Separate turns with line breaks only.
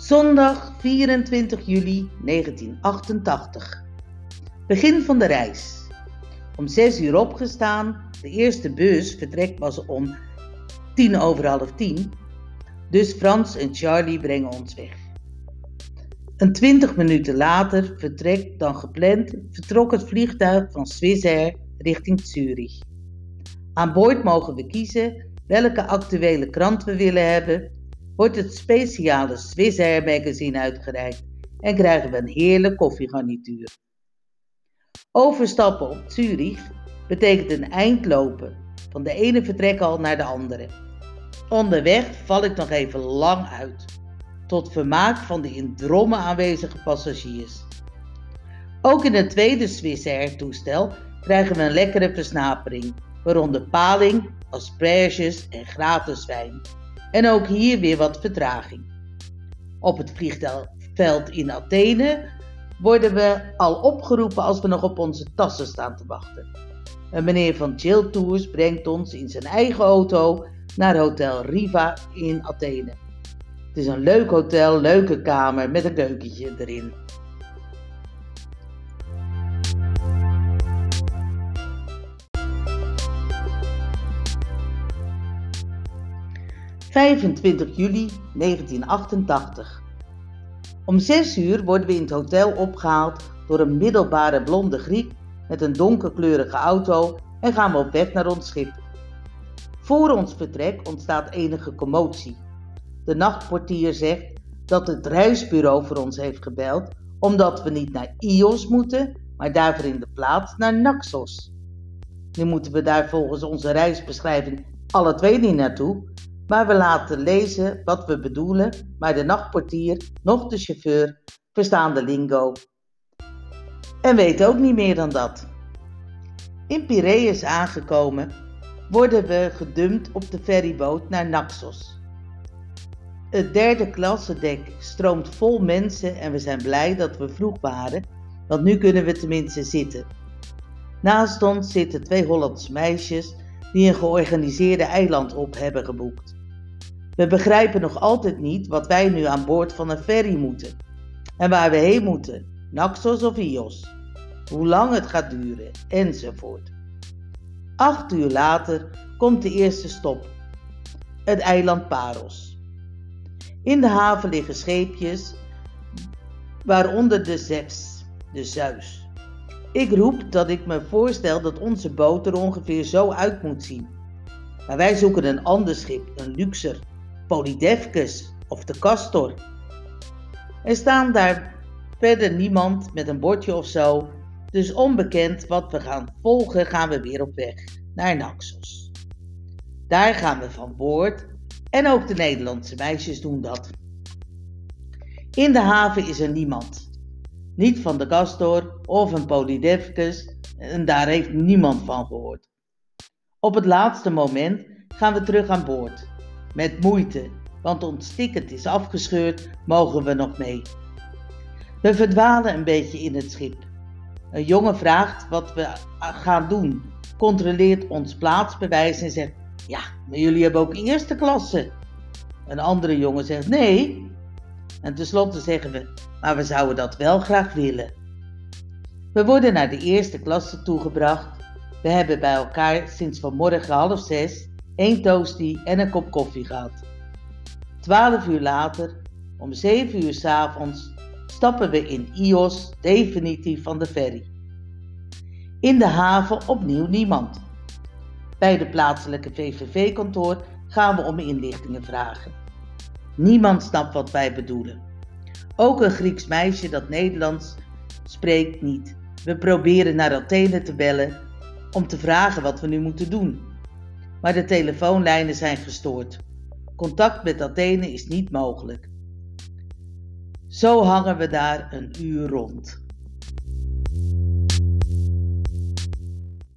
Zondag 24 juli 1988. Begin van de reis. Om 6 uur opgestaan. De eerste bus vertrekt was om tien over half tien. Dus Frans en Charlie brengen ons weg. Een twintig minuten later vertrekt dan gepland vertrok het vliegtuig van Swissair richting Zurich. Aan boord mogen we kiezen welke actuele krant we willen hebben wordt het speciale Swiss Air magazine uitgereikt en krijgen we een heerlijk koffiegarnituur. Overstappen op Zurich betekent een eind lopen, van de ene vertrekhal naar de andere. Onderweg val ik nog even lang uit, tot vermaak van de in drommen aanwezige passagiers. Ook in het tweede Swiss Air toestel krijgen we een lekkere versnapering, waaronder paling, asperges en gratis wijn. En ook hier weer wat vertraging. Op het vliegveld in Athene worden we al opgeroepen als we nog op onze tassen staan te wachten. Een meneer van Chill Tours brengt ons in zijn eigen auto naar Hotel Riva in Athene. Het is een leuk hotel, leuke kamer met een keukentje erin. 25 juli 1988. Om 6 uur worden we in het hotel opgehaald door een middelbare blonde Griek met een donkerkleurige auto en gaan we op weg naar ons schip. Voor ons vertrek ontstaat enige commotie. De nachtportier zegt dat het reisbureau voor ons heeft gebeld omdat we niet naar Ios moeten, maar daarvoor in de plaats naar Naxos. Nu moeten we daar volgens onze reisbeschrijving alle twee niet naartoe, maar we laten lezen wat we bedoelen, maar de nachtportier, nog de chauffeur, verstaan de lingo. En weten ook niet meer dan dat. In Piraeus aangekomen, worden we gedumpt op de ferryboot naar Naxos. Het derde klasse dek stroomt vol mensen en we zijn blij dat we vroeg waren, want nu kunnen we tenminste zitten. Naast ons zitten twee Hollandse meisjes die een georganiseerde eilandop hebben geboekt. We begrijpen nog altijd niet wat wij nu aan boord van een ferry moeten. En waar we heen moeten, Naxos of Ios. Hoe lang het gaat duren, enzovoort. Acht uur later komt de eerste stop. Het eiland Paros. In de haven liggen scheepjes, waaronder de Zeus, de Zeus. Ik roep dat ik me voorstel dat onze boot er ongeveer zo uit moet zien. Maar wij zoeken een ander schip, een luxer, Polydevkes of de Castor. Er staan daar verder niemand met een bordje of zo, dus onbekend wat we gaan volgen gaan we weer op weg naar Naxos. Daar gaan we van boord en ook de Nederlandse meisjes doen dat. In de haven is er niemand. Niet van de Castor of een Polydevkes en daar heeft niemand van gehoord. Op het laatste moment gaan we terug aan boord. Met moeite, want ons ticket is afgescheurd, mogen we nog mee. We verdwalen een beetje in het schip. Een jongen vraagt wat we gaan doen, controleert ons plaatsbewijs en zegt: Ja, maar jullie hebben ook eerste klasse. Een andere jongen zegt: Nee. En tenslotte zeggen we: Maar we zouden dat wel graag willen. We worden naar de eerste klasse toegebracht. We hebben bij elkaar sinds vanmorgen half zes één toastie en een kop koffie gehad. Twaalf uur later, om zeven uur s avonds, stappen we in Ios definitief van de ferry. In de haven opnieuw niemand. Bij de plaatselijke VVV-kantoor gaan we om inlichtingen vragen. Niemand snapt wat wij bedoelen. Ook een Grieks meisje dat Nederlands spreekt niet. We proberen naar Athene te bellen om te vragen wat we nu moeten doen maar de telefoonlijnen zijn gestoord. Contact met Athene is niet mogelijk. Zo hangen we daar een uur rond.